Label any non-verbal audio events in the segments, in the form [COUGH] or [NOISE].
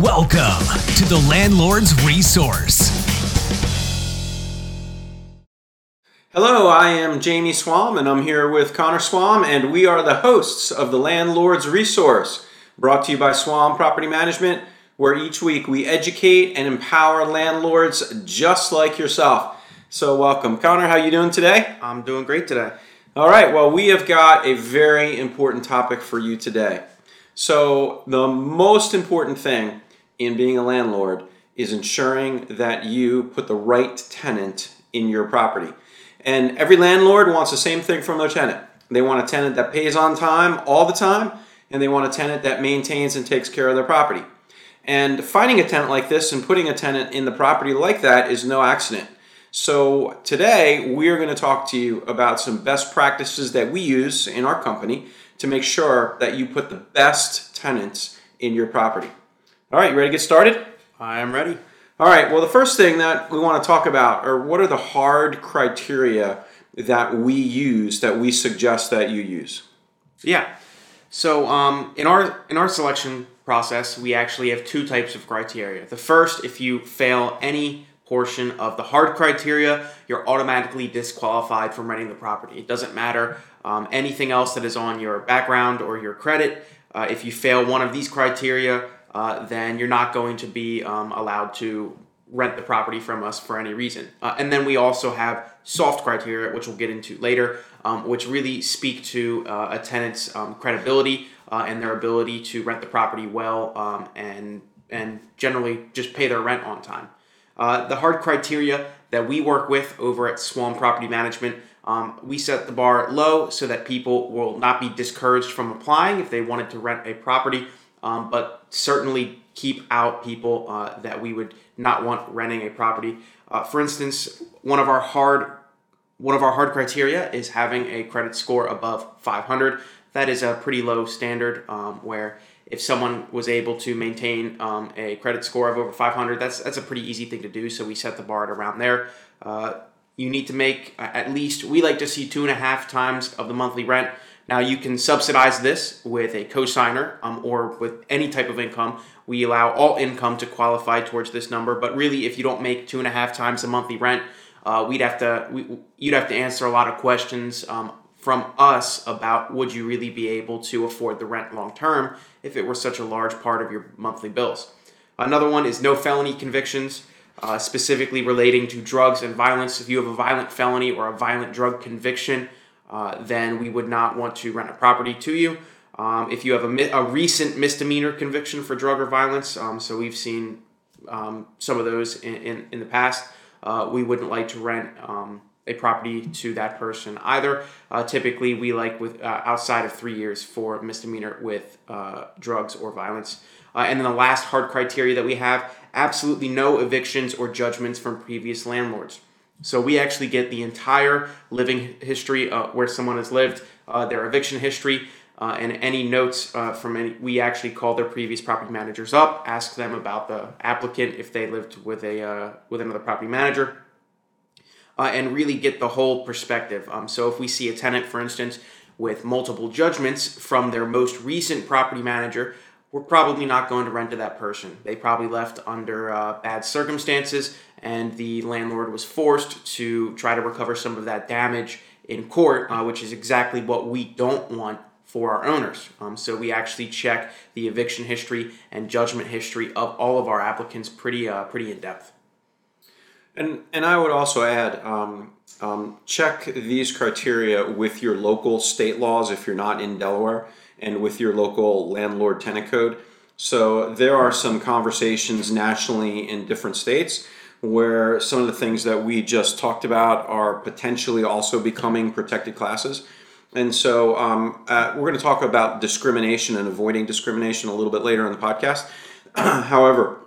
Welcome to the Landlord's Resource. Hello, I am Jamie Swalm, and I'm here with Connor Swalm, and we are the hosts of the Landlord's Resource, brought to you by Swalm Property Management, where each week we educate and empower landlords just like yourself. So, welcome, Connor. How you doing today? I'm doing great today. All right. Well, we have got a very important topic for you today. So, the most important thing in being a landlord is ensuring that you put the right tenant in your property. And every landlord wants the same thing from their tenant. They want a tenant that pays on time all the time, and they want a tenant that maintains and takes care of their property. And finding a tenant like this and putting a tenant in the property like that is no accident. So, today we're going to talk to you about some best practices that we use in our company to make sure that you put the best tenants in your property. All right, you ready to get started? I am ready. All right, well, the first thing that we want to talk about are what are the hard criteria that we use that we suggest that you use? Yeah. So um, in our in our selection process, we actually have two types of criteria. The first, if you fail any portion of the hard criteria, you're automatically disqualified from renting the property. It doesn't matter um, anything else that is on your background or your credit. Uh, if you fail one of these criteria, uh, then you're not going to be um, allowed to rent the property from us for any reason. Uh, and then we also have soft criteria, which we'll get into later, um, which really speak to uh, a tenant's um, credibility uh, and their ability to rent the property well um, and and generally just pay their rent on time. Uh, the hard criteria that we work with over at Swalm Property Management, um, we set the bar low so that people will not be discouraged from applying if they wanted to rent a property um, but certainly keep out people uh, that we would not want renting a property. Uh, for instance, one of our hard one of our hard criteria is having a credit score above 500. That is a pretty low standard um, where if someone was able to maintain um, a credit score of over 500, that's that's a pretty easy thing to do. So we set the bar at around there. Uh, you need to make at least we like to see two and a half times of the monthly rent now you can subsidize this with a cosigner um, or with any type of income. We allow all income to qualify towards this number, but really, if you don't make two and a half times the monthly rent, uh, we'd have to we, you'd have to answer a lot of questions um, from us about would you really be able to afford the rent long term if it were such a large part of your monthly bills. Another one is no felony convictions. Uh, specifically relating to drugs and violence. If you have a violent felony or a violent drug conviction, uh, then we would not want to rent a property to you. Um, if you have a, a, recent misdemeanor conviction for drug or violence, um, so we've seen um, some of those in, in, in the past, uh, we wouldn't like to rent um, a property to that person either. Uh, typically, we like with uh, outside of three years for misdemeanor with uh, drugs or violence. and then the last hard criteria that we have absolutely no evictions or judgments from previous landlords. So we actually get the entire living history uh, where someone has lived, uh, their eviction history, uh, and any notes uh, from any. We actually call their previous property managers up, ask them about the applicant if they lived with a uh, with another property manager, uh, and really get the whole perspective. Um, so if we see a tenant, for instance, with multiple judgments from their most recent property manager, we're probably not going to rent to that person. They probably left under uh, bad circumstances, and the landlord was forced to try to recover some of that damage in court, uh, which is exactly what we don't want for our owners. Um, so we actually check the eviction history and judgment history of all of our applicants pretty uh, pretty in depth. And and I would also add. Um, um, check these criteria with your local state laws if you're not in Delaware and with your local landlord tenant code. So there are some conversations nationally in different states where some of the things that we just talked about are potentially also becoming protected classes. And so um, uh, we're going to talk about discrimination and avoiding discrimination a little bit later in the podcast. [CLEARS THROAT] However,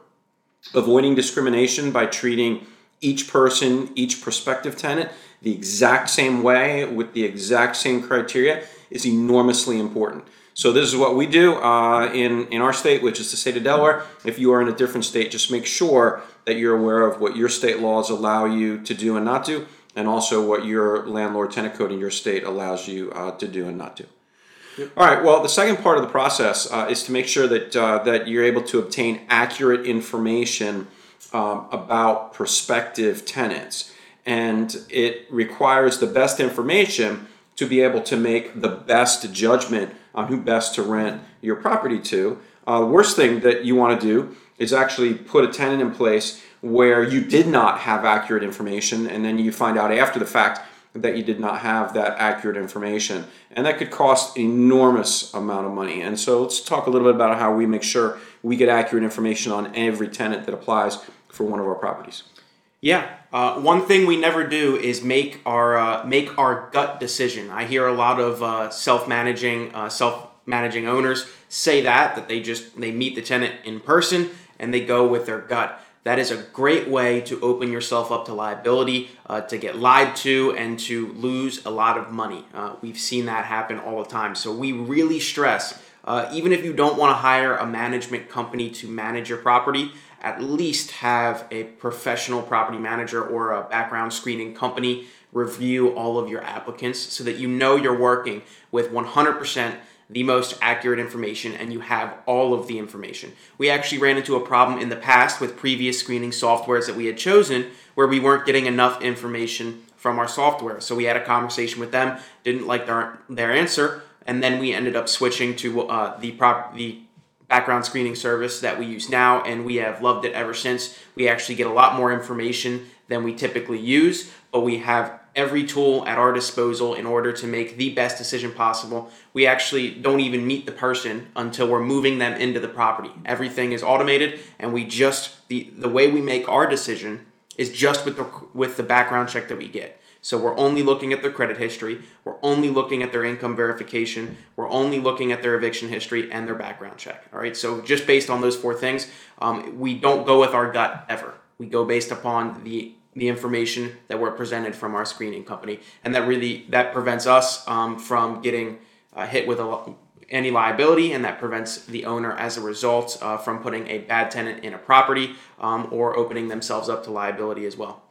avoiding discrimination by treating each person, each prospective tenant, the exact same way with the exact same criteria is enormously important. So this is what we do uh, in in our state, which is the state of Delaware. If you are in a different state, just make sure that you're aware of what your state laws allow you to do and not do, and also what your landlord tenant code in your state allows you uh, to do and not do. All right. Well, the second part of the process uh, is to make sure that uh, that you're able to obtain accurate information um, about prospective tenants, and it requires the best information to be able to make the best judgment on who best to rent your property to. Uh, the worst thing that you want to do is actually put a tenant in place where you did not have accurate information, and then you find out after the fact that you did not have that accurate information. And that could cost enormous amount of money. And so let's talk a little bit about how we make sure we get accurate information on every tenant that applies for one of our properties. Yeah, uh, one thing we never do is make our uh, make our gut decision. I hear a lot of uh, self managing uh, self managing owners say that that they just they meet the tenant in person and they go with their gut that is a great way to open yourself up to liability, uh, to get lied to, and to lose a lot of money. Uh, we've seen that happen all the time. So we really stress, even if you don't want to hire a management company to manage your property, at least have a professional property manager or a background screening company review all of your applicants so that you know you're working with 100% the most accurate information and you have all of the information. We actually ran into a problem in the past with previous screening softwares that we had chosen where we weren't getting enough information from our software. So we had a conversation with them, didn't like their, their answer, and then we ended up switching to uh, the prop the background screening service that we use now, and we have loved it ever since. We actually get a lot more information than we typically use, but we have every tool at our disposal in order to make the best decision possible. We actually don't even meet the person until we're moving them into the property. Everything is automated and we just the the way we make our decision is just with the with the background check that we get. So we're only looking at their credit history, we're only looking at their income verification, we're only looking at their eviction history and their background check. All right. So just based on those four things, um, we don't go with our gut ever. We go based upon the the information that we're presented from our screening company, and that really that prevents us um, from getting uh, hit with a, any liability, and that prevents the owner as a result uh, from putting a bad tenant in a property um, or opening themselves up to liability as well.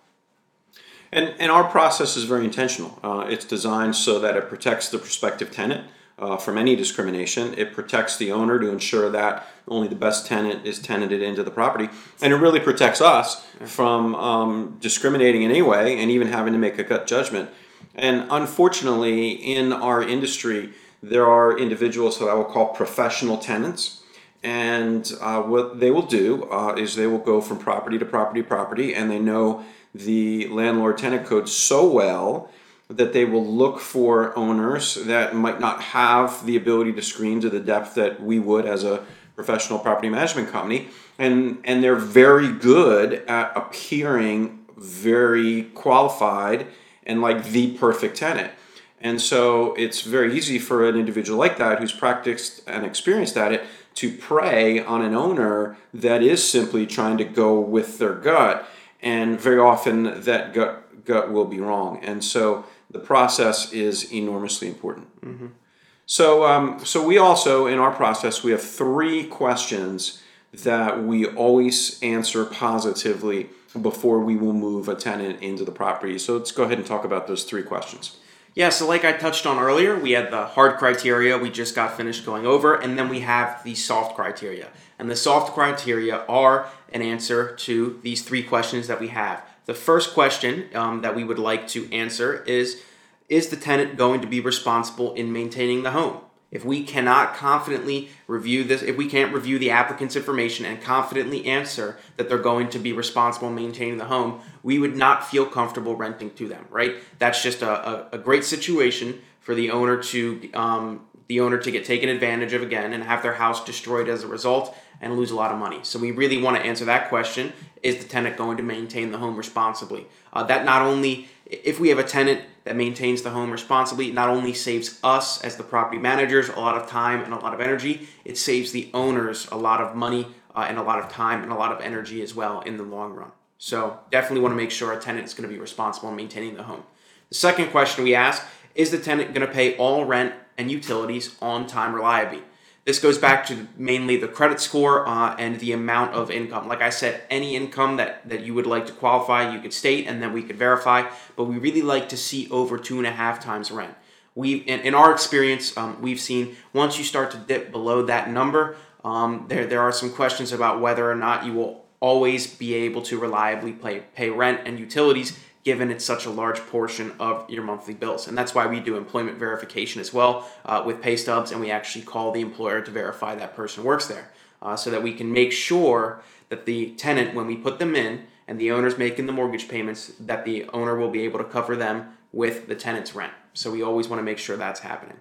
And, and our process is very intentional. Uh, it's designed so that it protects the prospective tenant uh, from any discrimination. It protects the owner to ensure that only the best tenant is tenanted into the property. And it really protects us from um, discriminating in any way and even having to make a gut judgment. And unfortunately, in our industry, there are individuals that I will call professional tenants. And uh, what they will do uh, is they will go from property to property property, and they know the landlord tenant code so well that they will look for owners that might not have the ability to screen to the depth that we would as a professional property management company. And and they're very good at appearing very qualified and like the perfect tenant. And so it's very easy for an individual like that who's practiced and experienced at it to prey on an owner that is simply trying to go with their gut and very often that gut gut will be wrong and so the process is enormously important. Mm-hmm. So, um, so we also in our process we have three questions that we always answer positively before we will move a tenant into the property. So let's go ahead and talk about those three questions. Yeah, so like I touched on earlier, we had the hard criteria we just got finished going over, and then we have the soft criteria. And the soft criteria are an answer to these three questions that we have. The first question um, that we would like to answer is Is the tenant going to be responsible in maintaining the home? If we cannot confidently review this, if we can't review the applicant's information and confidently answer that they're going to be responsible in maintaining the home, we would not feel comfortable renting to them, right? That's just a, a, a great situation for the owner to um, the owner to get taken advantage of again and have their house destroyed as a result and lose a lot of money. So we really want to answer that question: Is the tenant going to maintain the home responsibly? Uh, that not only if we have a tenant that maintains the home responsibly, not only saves us as the property managers a lot of time and a lot of energy, it saves the owners a lot of money uh, and a lot of time and a lot of energy as well in the long run. So definitely want to make sure a tenant is going to be responsible in maintaining the home. The second question we ask is the tenant going to pay all rent and utilities on time reliably? This goes back to mainly the credit score uh, and the amount of income. Like I said, any income that, that you would like to qualify, you could state and then we could verify, but we really like to see over two and a half times rent. we in, in our experience, um, we've seen once you start to dip below that number, um, there there are some questions about whether or not you will always be able to reliably pay pay rent and utilities given it's such a large portion of your monthly bills. And that's why we do employment verification as well uh, with pay stubs, and we actually call the employer to verify that person works there uh, so that we can make sure that the tenant, when we put them in and the owner's making the mortgage payments, that the owner will be able to cover them with the tenant's rent. So we always want to make sure that's happening.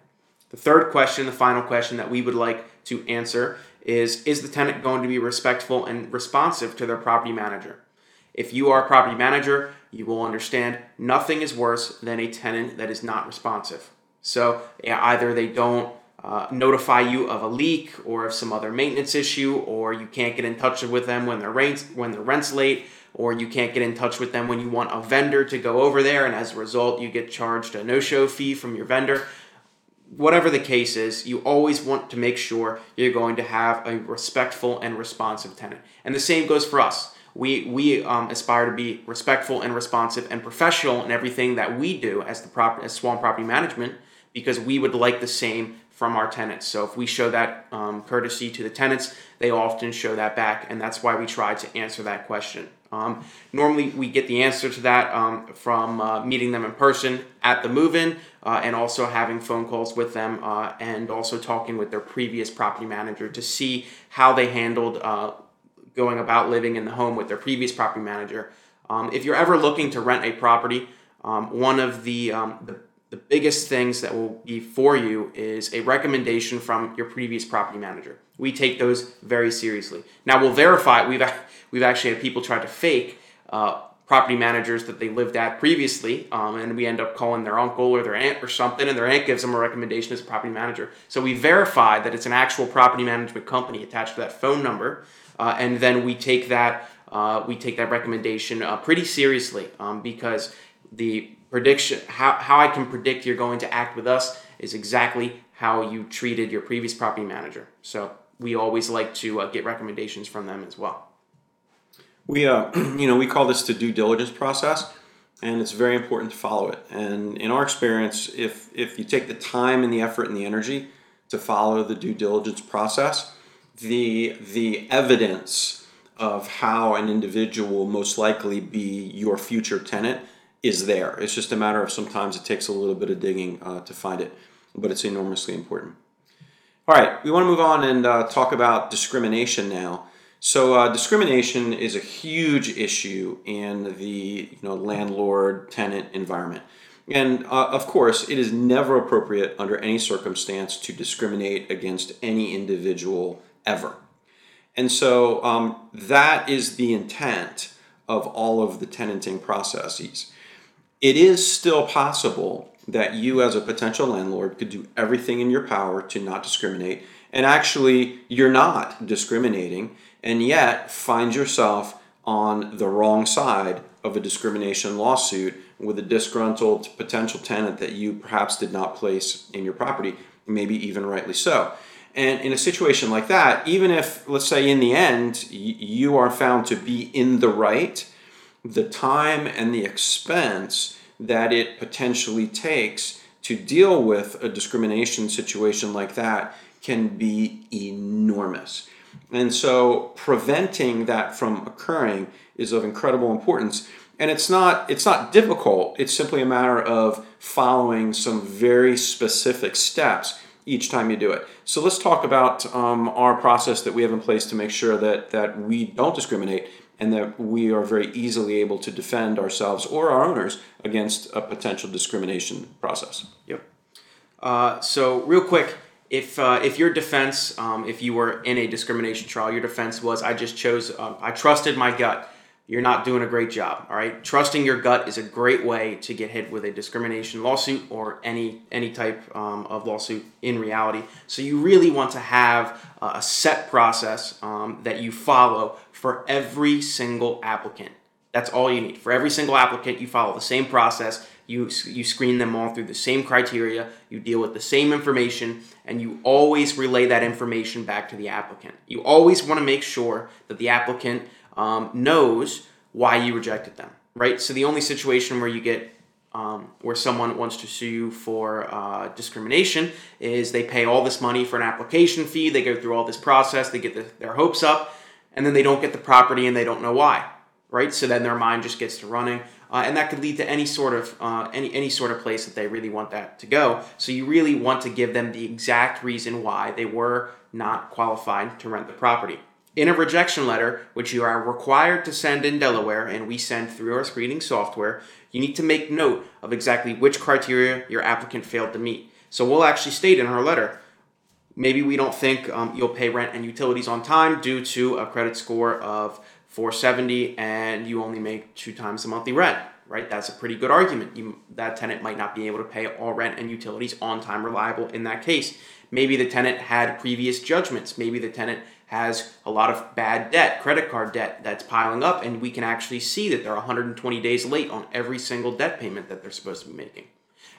The third question, the final question that we would like to answer is Is the tenant going to be respectful and responsive to their property manager? If you are a property manager, you will understand nothing is worse than a tenant that is not responsive. So either they don't uh, notify you of a leak or of some other maintenance issue, or you can't get in touch with them when their rent when their rent's late, or you can't get in touch with them when you want a vendor to go over there, and as a result, you get charged a no-show fee from your vendor. Whatever the case is, you always want to make sure you're going to have a respectful and responsive tenant. And the same goes for us we we um, aspire to be respectful and responsive and professional in everything that we do as the prop as Swalm Property Management because we would like the same from our tenants. So if we show that um, courtesy to the tenants, they often show that back, and that's why we try to answer that question. Um, normally, we get the answer to that um, from uh, meeting them in person at the move-in, uh, and also having phone calls with them, uh, and also talking with their previous property manager to see how they handled uh, going about living in the home with their previous property manager. Um, if you're ever looking to rent a property, um, one of the, um, the, the biggest things that will be for you is a recommendation from your previous property manager. We take those very seriously. Now we'll verify. We've [LAUGHS] we've actually had people try to fake uh, property managers that they lived at previously, um, and we end up calling their uncle or their aunt or something, and their aunt gives them a recommendation as a property manager. So we verify that it's an actual property management company attached to that phone number uh, and then we take that uh, we take that recommendation uh, pretty seriously um, because the prediction how, how I can predict you're going to act with us is exactly how you treated your previous property manager. So we always like to uh, get recommendations from them as well. We uh, [CLEARS THROAT] you know we call this the due diligence process and it's very important to follow it. And in our experience, if if you take the time and the effort and the energy to follow the due diligence process, the the evidence of how an individual will most likely be your future tenant is there. It's just a matter of sometimes it takes a little bit of digging uh, to find it, but it's enormously important. All right, we want to move on and uh, talk about discrimination now. So, uh, discrimination is a huge issue in the you know landlord tenant environment. And uh, of course, it is never appropriate under any circumstance to discriminate against any individual ever. And so um, that is the intent of all of the tenanting processes. It is still possible that you, as a potential landlord, could do everything in your power to not discriminate, and actually, you're not discriminating, and yet find yourself on the wrong side of a discrimination lawsuit with a disgruntled potential tenant that you perhaps did not place in your property, maybe even rightly so. And in a situation like that, even if, let's say, in the end, you are found to be in the right, the time and the expense that it potentially takes to deal with a discrimination situation like that can be enormous. And so preventing that from occurring is of incredible importance. And it's not it's not difficult. It's simply a matter of following some very specific steps each time you do it. So let's talk about um, our process that we have in place to make sure that that we don't discriminate and that we are very easily able to defend ourselves or our owners against a potential discrimination process. Yep. Uh, so real quick, if uh, if your defense, um, if you were in a discrimination trial, your defense was I just chose, um, I trusted my gut you're not doing a great job. All right, trusting your gut is a great way to get hit with a discrimination lawsuit or any any type um, of lawsuit in reality. So you really want to have a set process um, that you follow for every single applicant. That's all you need. For every single applicant, you follow the same process. You you screen them all through the same criteria. You deal with the same information, and you always relay that information back to the applicant. You always want to make sure that the applicant um, knows why you rejected them, right? So the only situation where you get um, where someone wants to sue you for uh, discrimination is they pay all this money for an application fee, they go through all this process, they get the, their hopes up, and then they don't get the property and they don't know why, right? So then their mind just gets to running. Uh, and that could lead to any sort of uh, any any sort of place that they really want that to go. So you really want to give them the exact reason why they were not qualified to rent the property. In a rejection letter, which you are required to send in Delaware, and we send through our screening software, you need to make note of exactly which criteria your applicant failed to meet. So we'll actually state in our letter maybe we don't think um, you'll pay rent and utilities on time due to a credit score of 470 and you only make two times the monthly rent right? That's a pretty good argument. You, that tenant might not be able to pay all rent and utilities on time reliable in that case. Maybe the tenant had previous judgments. Maybe the tenant has a lot of bad debt credit card debt that's piling up and we can actually see that they're 120 days late on every single debt payment that they're supposed to be making.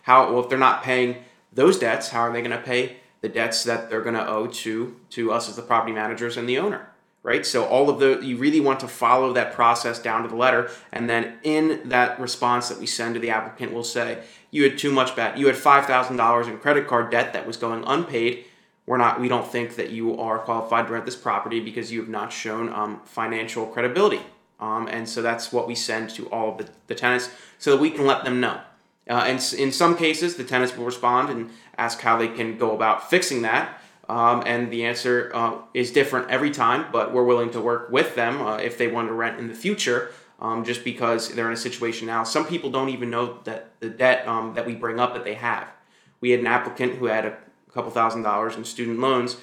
How well if they're not paying those debts how are they going to pay the debts that they're going to owe to to us as the property managers and the owner right? So all of the you really want to follow that process down to the letter, and then in that response that we send to the applicant, we'll say you had too much bad. You had five thousand dollars in credit card debt that was going unpaid. We're not. We don't think that you are qualified to rent this property because you have not shown um, financial credibility. Um, and so that's what we send to all of the, the tenants so that we can let them know. Uh, and in some cases, the tenants will respond and ask how they can go about fixing that. Um, and the answer uh, is different every time, but we're willing to work with them uh, if they want to rent in the future, um, just because they're in a situation now. Some people don't even know that the debt um, that we bring up that they have. We had an applicant who had a couple thousand dollars in student loans.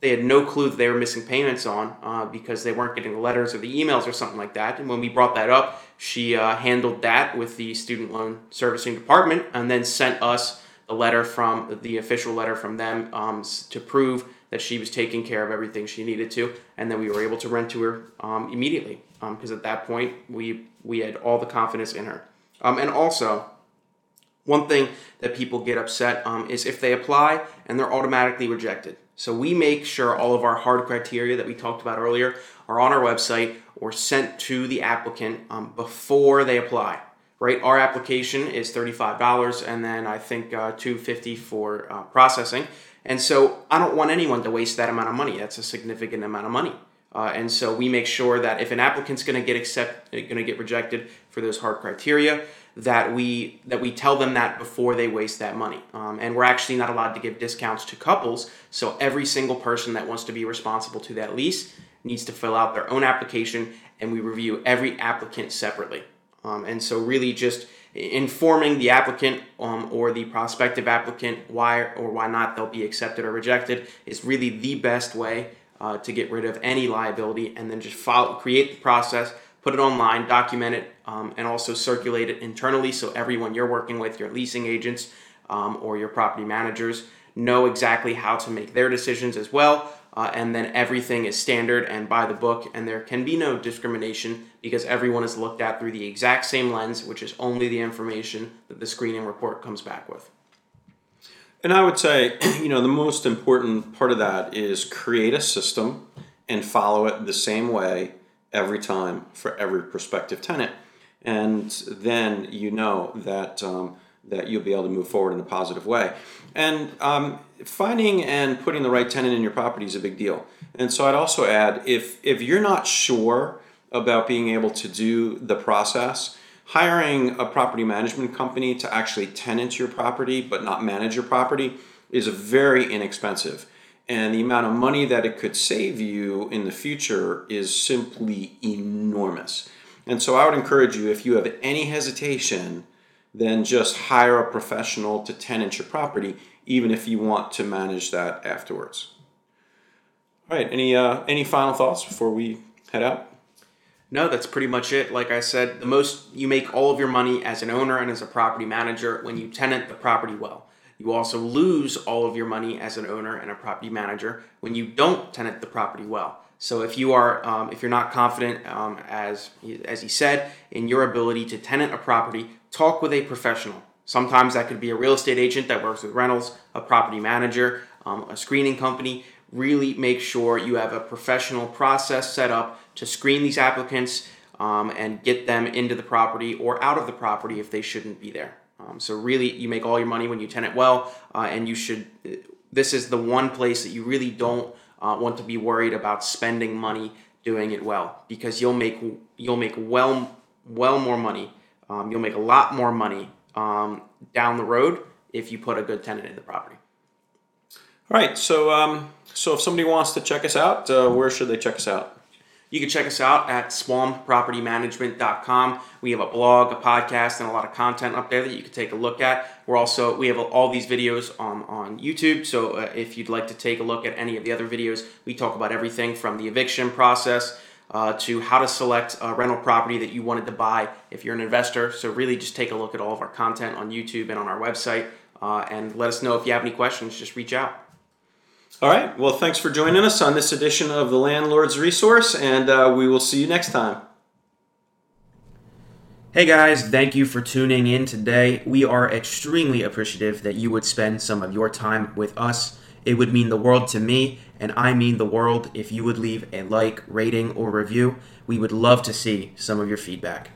They had no clue that they were missing payments on uh, because they weren't getting the letters or the emails or something like that. And when we brought that up, she uh, handled that with the student loan servicing department and then sent us a letter from the official letter from them um, to prove that she was taking care of everything she needed to, and then we were able to rent to her um, immediately because um, at that point we we had all the confidence in her. Um, and also, one thing that people get upset um, is if they apply and they're automatically rejected. So we make sure all of our hard criteria that we talked about earlier are on our website or sent to the applicant before they apply right? Our application is $35 and then I think uh, 250 for uh, processing. And so I don't want anyone to waste that amount of money. That's a significant amount of money. Uh, and so we make sure that if an applicant's going to get accept, going to get rejected for those hard criteria, that we that we tell them that before they waste that money. Um, and we're actually not allowed to give discounts to couples. So every single person that wants to be responsible to that lease needs to fill out their own application, and we review every applicant separately. Um, and so, really, just informing the applicant um, or the prospective applicant why or why not they'll be accepted or rejected is really the best way uh, to get rid of any liability and then just follow, create the process, put it online, document it, um, and also circulate it internally so everyone you're working with, your leasing agents um, or your property managers, know exactly how to make their decisions as well. Uh, and then everything is standard and by the book, and there can be no discrimination because everyone is looked at through the exact same lens, which is only the information that the screening report comes back with. And I would say, [CLEARS THROAT] you know, the most important part of that is create a system and follow it the same way every time for every prospective tenant. And then you know that um, that you'll be able to move forward in a positive way. And um, finding and putting the right tenant in your property is a big deal. And so I'd also add if if you're not sure about being able to do the process, hiring a property management company to actually tenant your property but not manage your property is very inexpensive. And the amount of money that it could save you in the future is simply enormous. And so I would encourage you if you have any hesitation then just hire a professional to tenant your property, even if you want to manage that afterwards. All right, any uh, any final thoughts before we head out? No, that's pretty much it. Like I said, the most you make all of your money as an owner and as a property manager when you tenant the property well. You also lose all of your money as an owner and a property manager when you don't tenant the property well. So if you are, um, if you're not confident, um, as as he said, in your ability to tenant a property, talk with a professional. Sometimes that could be a real estate agent that works with rentals, a property manager, um, a screening company. Really make sure you have a professional process set up to screen these applicants um, and get them into the property or out of the property if they shouldn't be there. Um, so really, you make all your money when you tenant well, uh, and you should. This is the one place that you really don't uh, want to be worried about spending money doing it well because you'll make you'll make well well more money. Um, you'll make a lot more money um, down the road if you put a good tenant in the property. All right. So um, so if somebody wants to check us out, uh, where should they check us out? You can check us out at swalmpropertymanagement.com. We have a blog, a podcast, and a lot of content up there that you can take a look at. We're also we have all these videos on, on YouTube. So uh, if you'd like to take a look at any of the other videos, we talk about everything from the eviction process uh, to how to select a rental property that you wanted to buy if you're an investor. So really, just take a look at all of our content on YouTube and on our website, uh, and let us know if you have any questions. Just reach out. All right. Well, thanks for joining us on this edition of the Landlord's Resource, and uh, we will see you next time. Hey guys, thank you for tuning in today. We are extremely appreciative that you would spend some of your time with us. It would mean the world to me, and I mean the world if you would leave a like, rating, or review. We would love to see some of your feedback.